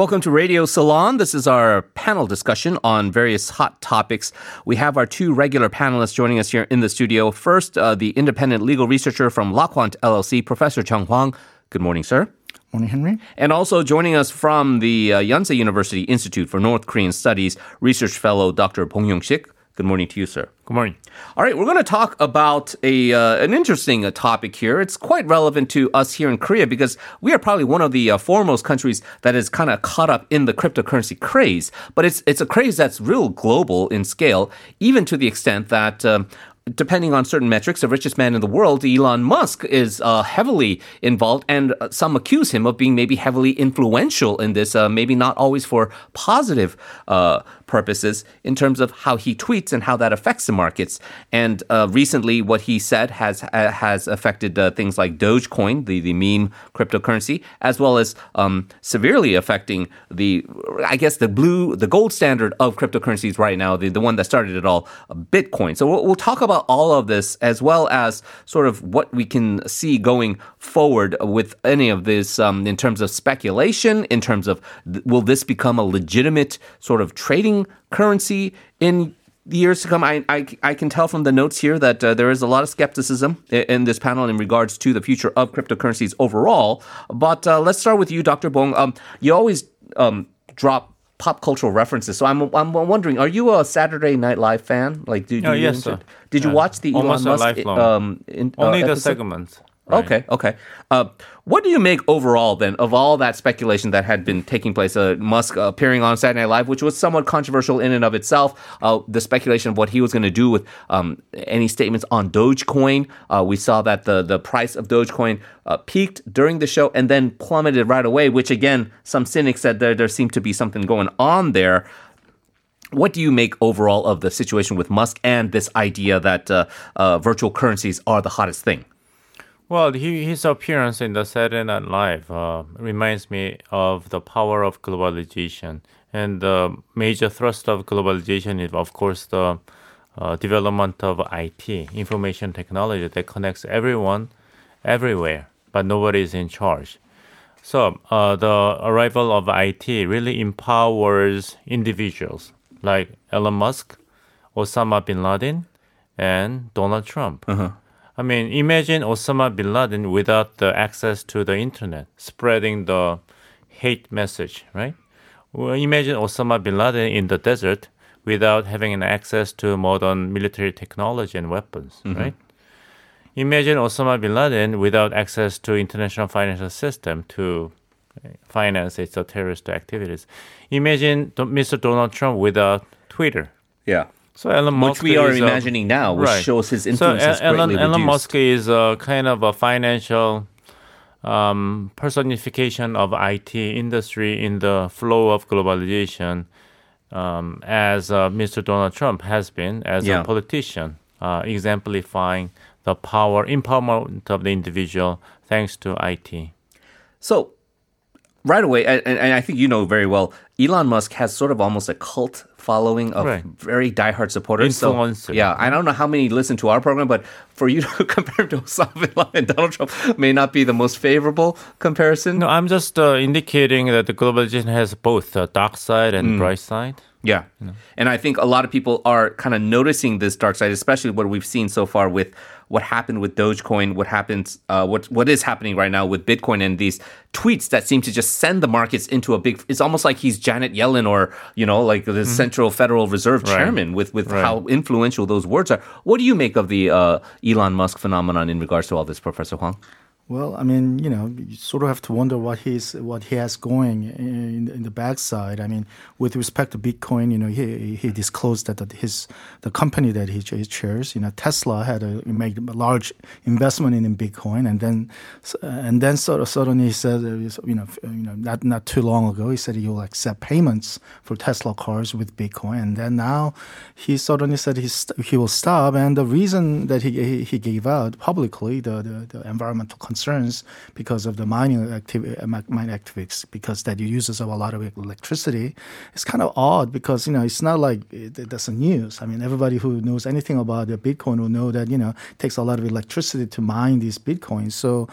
Welcome to Radio Salon. This is our panel discussion on various hot topics. We have our two regular panelists joining us here in the studio. First, uh, the independent legal researcher from LawQuant LLC, Professor Joung Hwang. Good morning, sir. Morning, Henry. And also joining us from the uh, Yonsei University Institute for North Korean Studies, research fellow Dr. Bong Young-shik. Good morning to you, sir. Good morning. All right, we're going to talk about a uh, an interesting uh, topic here. It's quite relevant to us here in Korea because we are probably one of the uh, foremost countries that is kind of caught up in the cryptocurrency craze. But it's it's a craze that's real global in scale, even to the extent that. Um, depending on certain metrics, the richest man in the world, Elon Musk, is uh, heavily involved, and uh, some accuse him of being maybe heavily influential in this, uh, maybe not always for positive uh, purposes in terms of how he tweets and how that affects the markets. And uh, recently, what he said has uh, has affected things like Dogecoin, the the meme cryptocurrency, as well as um, severely affecting the I guess the blue the gold standard of cryptocurrencies right now, the the one that started it all, Bitcoin. So we'll, we'll talk about all of this as well as sort of what we can see going forward with any of this um, in terms of speculation, in terms of th- will this become a legitimate sort of trading currency in the years to come, I, I, I, can tell from the notes here that uh, there is a lot of skepticism in, in, this panel in regards to the future of cryptocurrencies overall. But uh, let's start with you, Dr. Bong. Um, you always um, drop pop cultural references. So I'm I'm wondering, are you a Saturday Night Live fan? Like, do, do oh, yes, sir. Did yeah. you watch the Almost Elon Musk? Um, in, uh, Only the segments. Right. Okay, okay. Uh, what do you make overall then of all that speculation that had been taking place? Uh, Musk appearing on Saturday Night Live, which was somewhat controversial in and of itself. Uh, the speculation of what he was going to do with um, any statements on Dogecoin. Uh, we saw that the the price of Dogecoin uh, peaked during the show and then plummeted right away. Which again, some cynics said there there seemed to be something going on there. What do you make overall of the situation with Musk and this idea that uh, uh, virtual currencies are the hottest thing? Well, he, his appearance in the Saturday Night Live uh, reminds me of the power of globalization. And the major thrust of globalization is, of course, the uh, development of IT, information technology that connects everyone everywhere, but nobody is in charge. So uh, the arrival of IT really empowers individuals like Elon Musk, Osama bin Laden, and Donald Trump. Uh-huh. I mean, imagine Osama bin Laden without the access to the internet, spreading the hate message, right? Well, imagine Osama bin Laden in the desert without having an access to modern military technology and weapons, mm-hmm. right? Imagine Osama bin Laden without access to international financial system to finance its terrorist activities. Imagine Mr. Donald Trump without Twitter. Yeah. So Elon Musk, which we are imagining now, which right. shows his influence so Elon, Elon Musk is a kind of a financial um, personification of IT industry in the flow of globalization, um, as uh, Mr. Donald Trump has been as yeah. a politician, uh, exemplifying the power empowerment of the individual thanks to IT. So right away, and, and, I think you know very well, Elon Musk has sort of almost a cult following of right. very diehard supporters. Influencer. So, yeah, I don't know how many listen to our program, but for you to compare to Osama bin Laden and Donald Trump may not be the most favorable comparison. No, I'm just uh, indicating that the globalization has both a dark side and mm. bright side. Yeah. You know? And I think a lot of people are kind of noticing this dark side, especially what we've seen so far with what happened with Dogecoin, what happens, uh, what what is happening right now with Bitcoin, and these tweets that seem to just send the markets into a big. It's almost like he's Janet Yellen or you know like the mm-hmm. Central Federal Reserve right. chairman with with right. how influential those words are. What do you make of the uh, Elon Musk phenomenon in regards to all this, Professor Hwang? Well, I mean, you know, you sort of have to wonder what he's what he has going in, in the backside. I mean, with respect to Bitcoin, you know, he he disclosed that his the company that he, chairs, you know, Tesla had a, made a large investment in, in Bitcoin, and then and then sort of suddenly he said, uh, you know, you know, not not too long ago, he said he will accept payments for Tesla cars with Bitcoin, and then now he suddenly said he he will stop, and the reason that he he, he gave out publicly the the, the environmental concerns concerns because of the mining activity, uh, mine activities, because that uses a lot of electricity. It's kind of odd because you know it's not like it that's a news. I mean, everybody who knows anything about the Bitcoin will know that you know it takes a lot of electricity to mine these bitcoins. So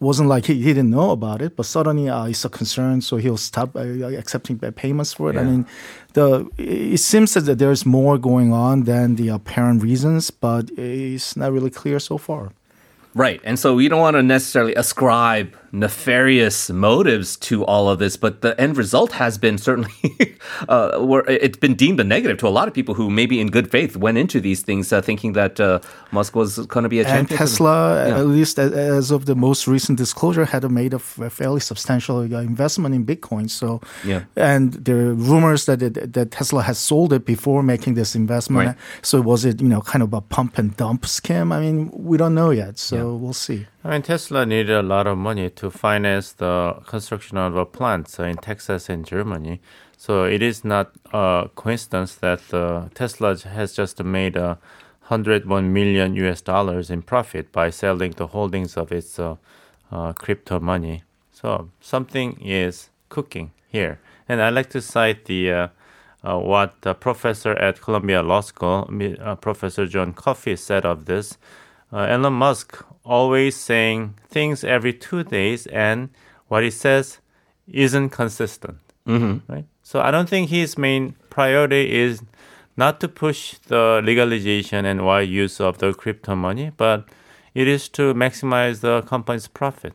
wasn't like he, he didn't know about it, but suddenly uh, it's a concern, so he'll stop uh, accepting payments for it. I mean, the it seems that there's more going on than the apparent reasons, but it's not really clear so far. Right. And so we don't want to necessarily ascribe nefarious motives to all of this, but the end result has been certainly, uh, where it's been deemed a negative to a lot of people who maybe in good faith went into these things uh, thinking that uh, Musk was going to be a And champion. Tesla, Yeah. at least as of the most recent disclosure, had made a fairly substantial uh, investment in Bitcoin. So, Yeah. and there are rumors that it, that Tesla has sold it before making this investment. Right. So, was it you know kind of a pump and dump scam? I mean, we don't know yet. So we'll see. I mean, Tesla needed a lot of money to finance the construction of a plant uh, in Texas and Germany. So it is not a coincidence that uh, Tesla has just made a 101 million US dollars in profit by selling the holdings of its uh, uh, crypto money. So something is cooking here. And I like to cite the uh, uh, what the professor at Columbia Law School, uh, Professor John Coffee, said of this. Uh, Elon Musk always saying things every two days, and what he says isn't consistent. Mm-hmm. Right. So I don't think his main priority is not to push the legalization and wide use of the crypto money, but it is to maximize the company's profit.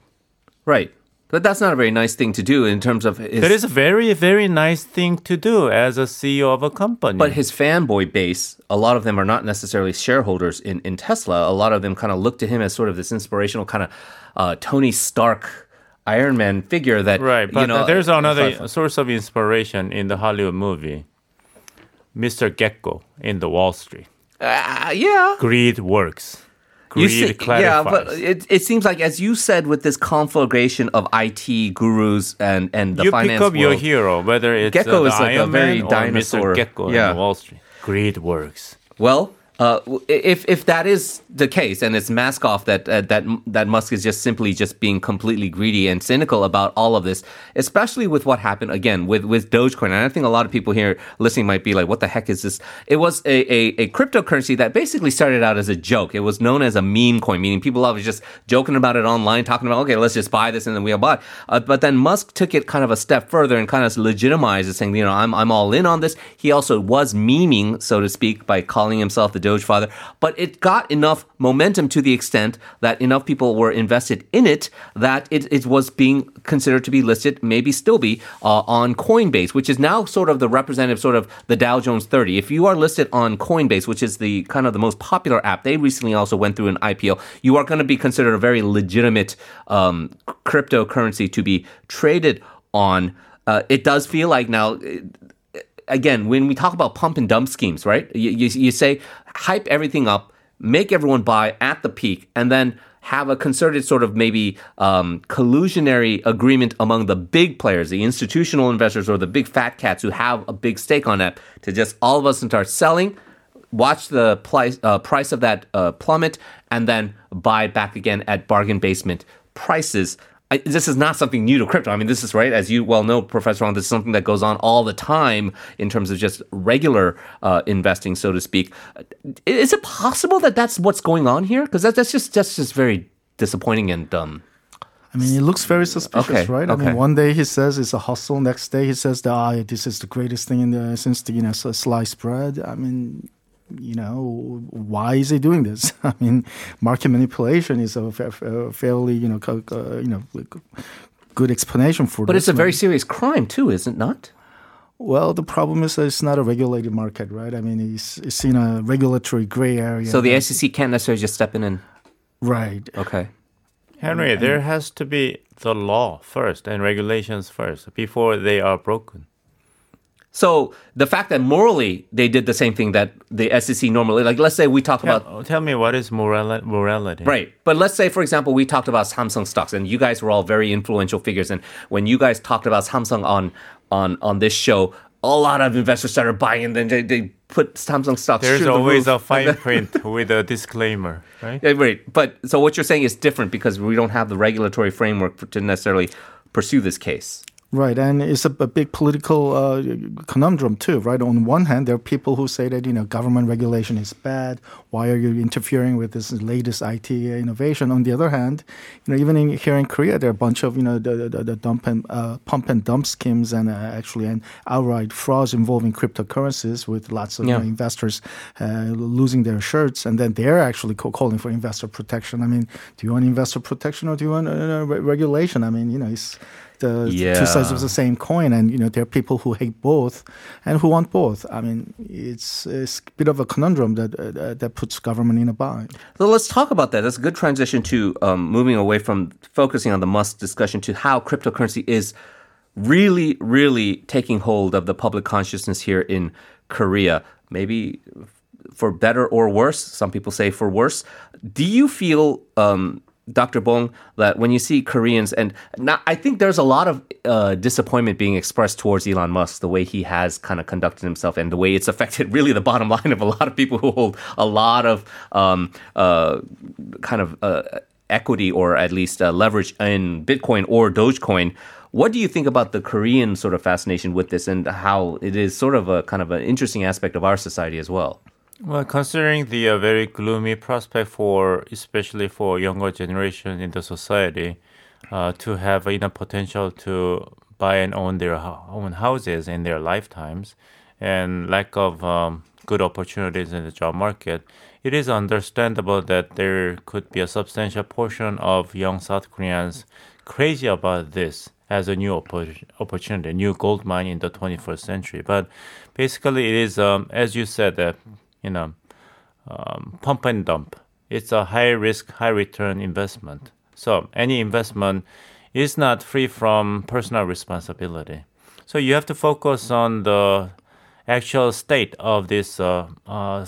Right. But that's not a very nice thing to do in terms of his, That is a very, very nice thing to do as a CEO of a company. But his fanboy base, a lot of them are not necessarily shareholders in, in Tesla. A lot of them kind of look to him as sort of this inspirational kind of uh, Tony Stark Iron Man figure that Right, but you know, there's another Sorry. source of inspiration in the Hollywood movie, Mr. Gekko in the Wall Street. Uh, yeah. Greed works. You Greed see- clarifies. yeah, but it, it seems like, as you said, with this conflagration of IT gurus and, and the you finance pick up your hero, whether it's Gekko uh, the is like a very Man dinosaur. Mr. Gekko Yeah. in Wall Street. Greed works. Well, uh, if if that is the case, and it's mask off that uh, that that Musk is just simply just being completely greedy and cynical about all of this, especially with what happened again with with Dogecoin. And I think a lot of people here listening might be like, "What the heck is this?" It was a, a, a cryptocurrency that basically started out as a joke. It was known as a meme coin, meaning people always just joking about it online, talking about, "Okay, let's just buy this," and then we'll buy. it. Uh, but then Musk took it kind of a step further and kind of legitimized it, saying, "You know, I'm I'm all in on this." He also was memeing, so to speak, by calling himself the Doge Father. But it got enough momentum to the extent that enough people were invested in it that it, it was being considered to be listed, maybe still be, uh, on Coinbase, which is now sort of the representative, sort of the Dow Jones 30. If you are listed on Coinbase, which is the kind of the most popular app, they recently also went through an IPO. You are going to be considered a very legitimate um, cryptocurrency to be traded on. Uh, it does feel like now again, when we talk about pump and dump schemes, right? You, you, you say hype everything up, make everyone buy at the peak, and then have a concerted sort of maybe um, collusionary agreement among the big players, the institutional investors or the big fat cats who have a big stake on that to just all of us start selling, watch the price, uh, price of that uh, plummet, and then buy back again at bargain basement prices. I, this is not something new to crypto. I mean, this is right, as you well know, Professor. On this is something that goes on all the time in terms of just regular uh, investing, so to speak. Is it possible that that's what's going on here? Because that, that's just that's just very disappointing and um, I mean, it looks very suspicious, Okay, right? I mean, one day he says it's a hustle. Next day he says that ah, this is the greatest thing in the since the you know sliced bread. I mean, you know, why is he doing this? I mean, market manipulation is a fa- fa- fairly you know uh, you know good explanation for but this. it's a very serious crime too, is it not? well. The problem is that it's not a regulated market, right? I mean, it's it's in a regulatory gray area. So the SEC can't necessarily just step in and right. okay. Henry, there has to be the law first and regulations first before they are broken. So the fact that morally they did the same thing that the SEC normally, like let's say we talk about Tell, tell me what is morali- morality? Right. But let's say, for example, we talked about Samsung stocks, and you guys were all very influential figures. And when you guys talked about Samsung on on on this show, a lot of investors started buying, and then they, they put Samsung stocks. There's the always roof. a fine print with a disclaimer, right? Yeah, right. But so what you're saying is different because we don't have the regulatory framework for, to necessarily pursue this case. Right, and it's a, a big political uh, conundrum too, right? On one hand, there are people who say that you know government regulation is bad. Why are you interfering with this latest IT innovation? On the other hand, you know even in, here in Korea, there are a bunch of you know the, the, the dump and uh, pump and dump schemes and uh, actually and outright frauds involving cryptocurrencies with lots of Yeah. you know, investors uh, losing their shirts, and then they're actually calling for investor protection. I mean, do you want investor protection or do you want uh, regulation? I mean, you know, it's the two sides of the same coin, and you know, there are people who hate both and who want both. I mean, it's, it's a bit of a conundrum that uh, that puts government in a bind. So let's talk about that. That's a good transition to um, moving away from focusing on the Musk discussion to how cryptocurrency is really, really taking hold of the public consciousness here in Korea. Maybe for better or worse. Some people say for worse. Do you feel, um, Dr. Bong, that when you see Koreans, and now I think there's a lot of uh, disappointment being expressed towards Elon Musk, the way he has kind of conducted himself and the way it's affected really the bottom line of a lot of people who hold a lot of um, uh, kind of uh, equity or at least uh, leverage in Bitcoin or Dogecoin. What do you think about the Korean sort of fascination with this and how it is sort of a kind of an interesting aspect of our society as well? Well, considering the uh, very gloomy prospect for, especially for younger generation in the society, uh, to have enough potential to buy and own their own houses in their lifetimes, and lack of um, good opportunities in the job market, it is understandable that there could be a substantial portion of young South Koreans crazy about this as a new oppo- opportunity, new gold mine in the 21st century. But basically, it is, um, as you said, that you know, um, pump and dump. It's a high risk, high return investment. So any investment is not free from personal responsibility. So you have to focus on the actual state of this uh, uh, uh,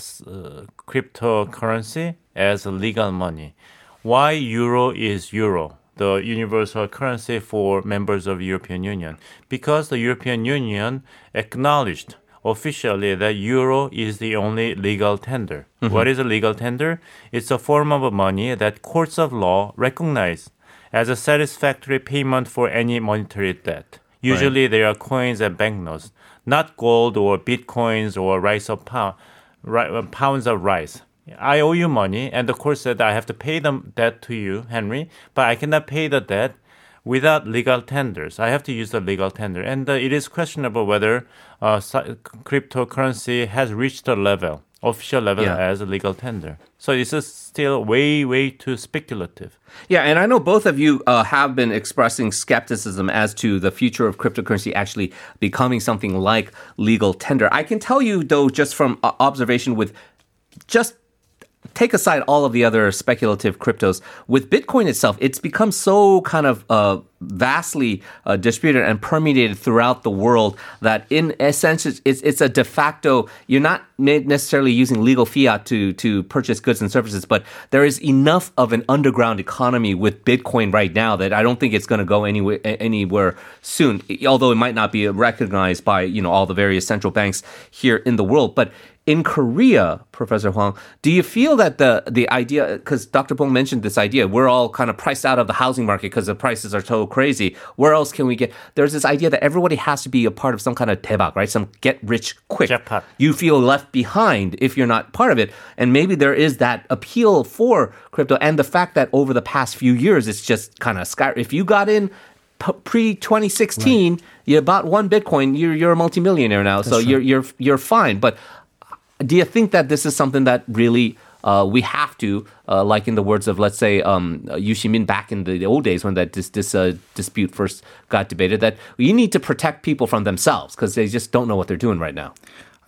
cryptocurrency as legal money. Why euro is euro, the universal currency for members of European Union? Because the European Union acknowledged officially that euro is the only legal tender. What is a legal tender? It's a form of money that courts of law recognize as a satisfactory payment for any monetary debt. Usually there are coins and banknotes, not gold or bitcoins or rice of pound, ri- uh, pounds of rice. I owe you money, and the court said I have to pay the debt to you, Henry, but I cannot pay the debt without legal tenders. I have to use the legal tender, and uh, it is questionable whether uh, cryptocurrency has reached a level, official level Yeah. as a legal tender. So this is still way, way too speculative. Yeah, and I know both of you uh, have been expressing skepticism as to the future of cryptocurrency actually becoming something like legal tender. I can tell you, though, just from uh, observation with just take aside all of the other speculative cryptos with bitcoin itself it's become so kind of uh, vastly uh, distributed and permeated throughout the world that in essence it's, it's, a de facto you're not necessarily using legal fiat to to purchase goods and services but there is enough of an underground economy with bitcoin right now that i don't think it's going to go anywhere anywhere soon although it might not be recognized by you know all the various central banks here in the world. But in Korea, Professor Hwang, do you feel that the the idea, because Dr. Bong mentioned this idea, we're all kind of priced out of the housing market because the prices are so crazy. Where else can we get? There's this idea that everybody has to be a part of some kind of 대박, right? Some get rich quick. Jackpot. You feel left behind if you're not part of it, and maybe there is that appeal for crypto, and the fact that over the past few years, it's just kind of sky. If you got in pre 2016, you bought one Bitcoin, you're you're a multimillionaire now, so you're you're you're fine. But do you think that this is something that really uh, we have to, uh, like in the words of, let's say, um, Yoo Si-min back in the old days when that this, this uh, dispute first got debated, that you need to protect people from themselves because they just don't know what they're doing right now?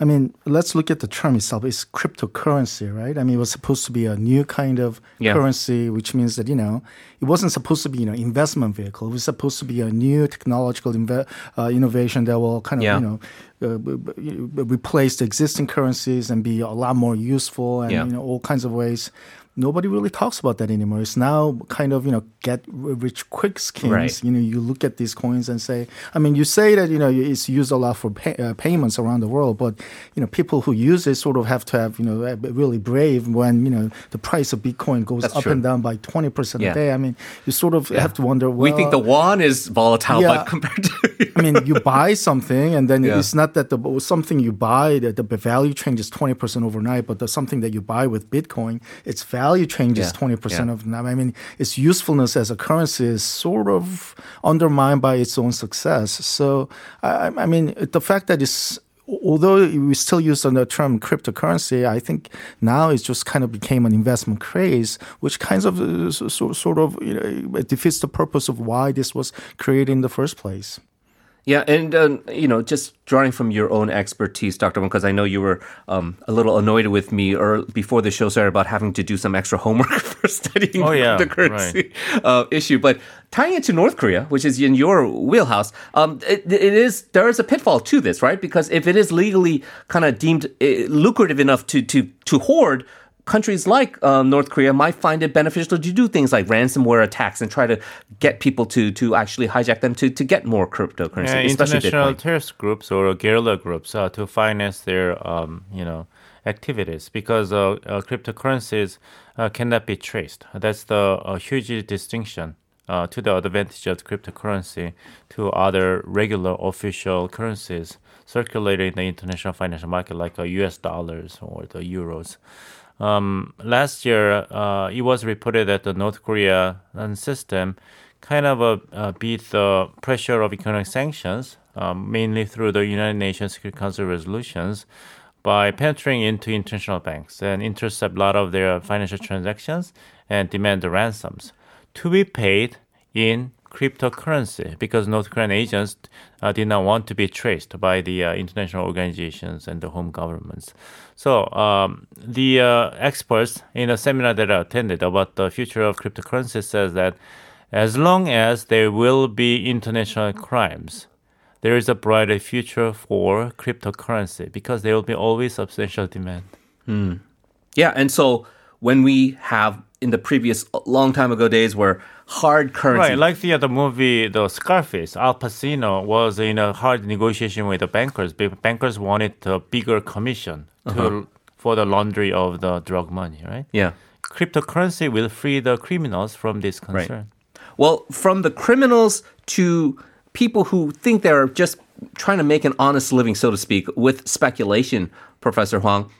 I mean, let's look at the term itself. It's cryptocurrency, right? I mean, it was supposed to be a new kind of Yeah. currency, which means that, you know, it wasn't supposed to be, you know, investment vehicle. It was supposed to be a new technological inve- uh, innovation that will kind of, Yeah. you know, uh, replace the existing currencies and be a lot more useful and Yeah. you know all kinds of ways. Nobody really talks about that anymore. It's now kind of you know get rich quick schemes. Right. You know, you look at these coins and say, I mean, you say that you know it's used a lot for pay, uh, payments around the world, but you know people who use it sort of have to have you know uh, really brave when you know the price of Bitcoin goes That's up true. and down by twenty percent Yeah. a day. I mean, you sort of have to wonder. Well, we think the won is volatile, Yeah. but compared to I mean, you buy something, and then Yeah. it's not that the something you buy that the value changes twenty percent overnight, but the something that you buy with Bitcoin, its value changes Yeah. twenty percent Yeah. overnight. I mean, its usefulness as a currency is sort of undermined by its own success. So, I, I mean, the fact that it's although we still use the term cryptocurrency, I think now it just kind of became an investment craze, which kind of uh, so, sort of you know, it defeats the purpose of why this was created in the first place. Yeah, and uh, you know, just drawing from your own expertise, Dr. because I know you were um, a little annoyed with me or before the show started about having to do some extra homework for studying Oh, yeah, the currency uh, issue. But tying it to North Korea, which is in your wheelhouse, um, it, it is there is a pitfall to this, right? Because if it is legally kind of deemed uh, lucrative enough to to to hoard countries like um, North Korea might find it beneficial to do things like ransomware attacks and try to get people to to actually hijack them to to get more cryptocurrency, Yeah, especially international terrorist groups or guerrilla groups uh, to finance their, um, you know, activities because uh, uh, cryptocurrencies uh, cannot be traced. That's the uh, huge distinction uh, to the advantage of cryptocurrency to other regular official currencies circulating in the international financial market like uh, U.S. dollars or the euros. Um, last year, uh, it was reported that the North Korean system kind of uh, uh, beat the pressure of economic sanctions, um, mainly through the United Nations Security Council resolutions, by penetrating into international banks and intercept a lot of their financial transactions and demand the ransoms to be paid in cryptocurrency because North Korean agents uh, did not want to be traced by the uh, international organizations and the home governments. So um, the uh, experts in a seminar that I attended about the future of cryptocurrency says that as long as there will be international crimes, there is a brighter future for cryptocurrency because there will be always substantial demand. Yeah, and so when we have in the previous uh, long time ago days where hard currency Right, like the other movie, the Scarface, Al Pacino was in a hard negotiation with the bankers. Bankers wanted a bigger commission to, uh-huh. for the laundry of the drug money, right? yeah. Cryptocurrency will free the criminals from this concern. Well, from the criminals to people who think they're just trying to make an honest living, so to speak, with speculation, Professor Hwang.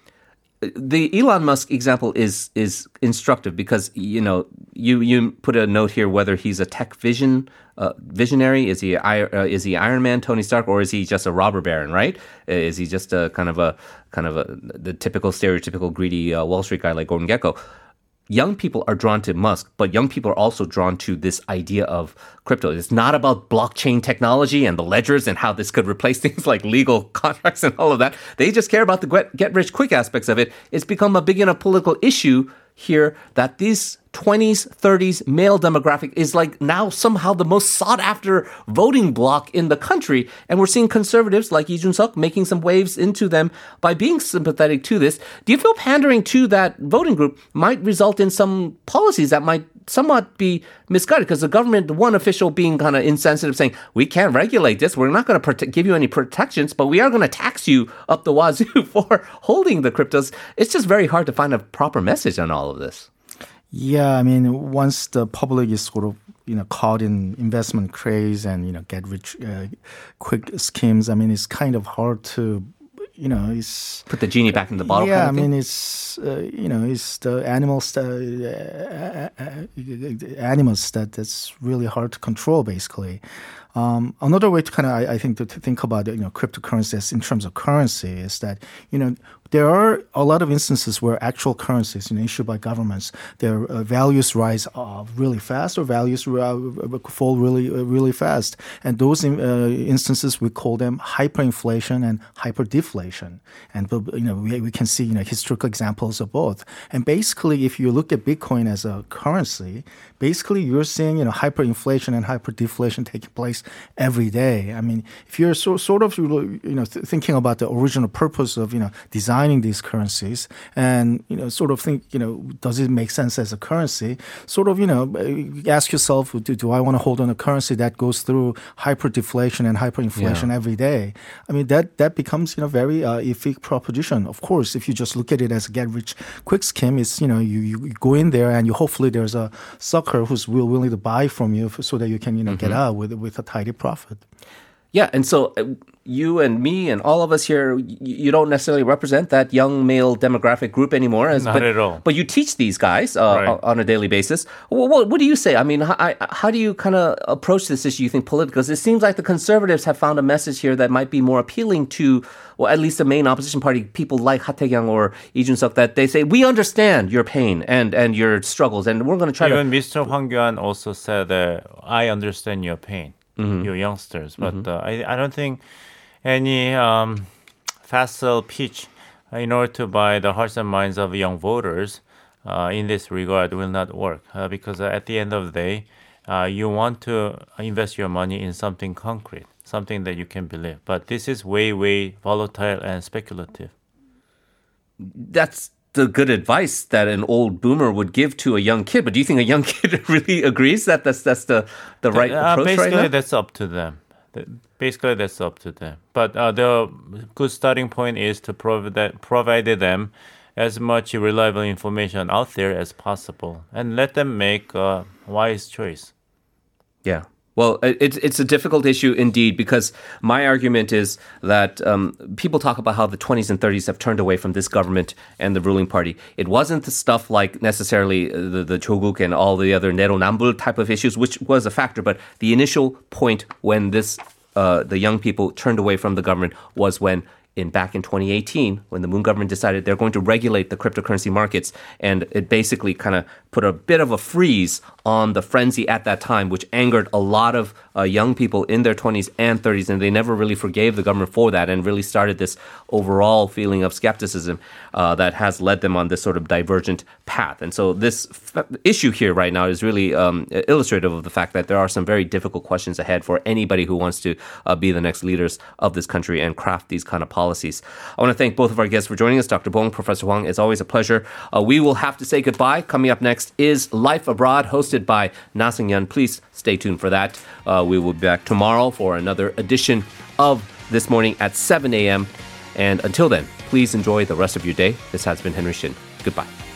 The Elon Musk example is is instructive because you know you you put a note here whether he's a tech vision uh, visionary. Is he uh, is he Iron Man Tony Stark or is he just a robber baron right? Is he just a kind of a kind of a the typical stereotypical greedy uh, Wall Street guy like Gordon Gekko young people are drawn to Musk, but young people are also drawn to this idea of crypto. It's not about blockchain technology and the ledgers and how this could replace things like legal contracts and all of that. They just care about the get, get rich quick aspects of it. It's become a big enough political issue here that these 20s, 30s male demographic is like now somehow the most sought after voting bloc in the country. And we're seeing conservatives like Lee Jun Suk making some waves into them by being sympathetic to this. Do you feel pandering to that voting group might result in some policies that might somewhat be misguided? Because the government, one official being kind of insensitive, saying, we can't regulate this. We're not going to give you any protections, but we are going to tax you up the wazoo for holding the cryptos. It's just very hard to find a proper message on all of this. Yeah, I mean, once the public is sort of you know caught in investment craze and you know get rich uh, quick schemes, I mean, it's kind of hard to you know it's Put the genie back in the bottle. yeah, kind of I mean, it's uh, you know, it's the animals that uh, uh, animals that that's really hard to control, basically. Um, another way to kind of, I, I think, to, to think about you know cryptocurrencies in terms of currency is that you know there are a lot of instances where actual currencies you know, issued by governments, their uh, values rise uh, really fast or values uh, fall really uh, really fast, and those uh, instances we call them hyperinflation and hyperdeflation, and you know we, we can see you know historical examples of both. And basically, if you look at Bitcoin as a currency, basically you're seeing you know hyperinflation and hyperdeflation taking place every day. I mean, if you're so, sort of you know th- thinking about the original purpose of you know designing these currencies, and you know sort of think you know does it make sense as a currency? Sort of you know ask yourself, do, do I want to hold on a currency that goes through hyperdeflation and hyperinflation yeah. every day? I mean that that becomes you know very uh, iffy proposition. Of course, if you just look at it as a get rich quick scheme, it's you know you, you go in there and you hopefully there's a sucker who's willing to buy from you so that you can you know mm-hmm. get out with with a tidy profit. Yeah, and so uh, you and me and all of us here, you don't necessarily represent that young male demographic group anymore. As, Not but, at all. But you teach these guys uh, right. on a daily basis. What, what, what, do you say? I mean, how, how do you kind of approach this issue, you think, politically? Because it seems like the conservatives have found a message here that might be more appealing to, well, at least the main opposition party, people like Ha Tae-kyung or Lee Jun-suk, that they say, we understand your pain and, and your struggles, and we're going to try Even to... Even Mr. Hwang also said that, I understand your pain mm-hmm. your youngsters. But mm-hmm. uh, I, I don't think any um, facile pitch in order to buy the hearts and minds of young voters uh, in this regard will not work uh, because at the end of the day, uh, you want to invest your money in something concrete, something that you can believe. But this is way, way volatile and speculative. That's the good advice that an old boomer would give to a young kid. But do you think a young kid really agrees that that's that's the the right uh, approach basically, right now? that's up to them. Basically, that's up to them. But uh, the good starting point is to provide that, provide them as much reliable information out there as possible and let them make a wise choice. Yeah. Well, it's it's a difficult issue indeed because my argument is that um, people talk about how the 20s and 30s have turned away from this government and the ruling party. It wasn't the stuff like necessarily uh, the, the Cho Kuk and all the other Nambul type of issues, which was a factor, but the initial point when this uh, the young people turned away from the government was when in back in 2018 when the Moon government decided they're going to regulate the cryptocurrency markets, and it basically kind of put a bit of a freeze on the frenzy at that time, which angered a lot of uh, young people in their 20s and 30s, and they never really forgave the government for that, and really started this overall feeling of skepticism uh, that has led them on this sort of divergent path. And so this f- issue here right now is really um, illustrative of the fact that there are some very difficult questions ahead for anybody who wants to uh, be the next leaders of this country and craft these kind of policies. I want to thank both of our guests for joining us, Dr. Bong, Professor Hwang. It's always a pleasure. Uh, we will have to say goodbye. Coming up next is Life Abroad, hosted by Na Seung-yeon. Please stay tuned for that. Uh, we will be back tomorrow for another edition of This Morning at 7 a.m. And until then, please enjoy the rest of your day. This has been Henry Shin. Goodbye.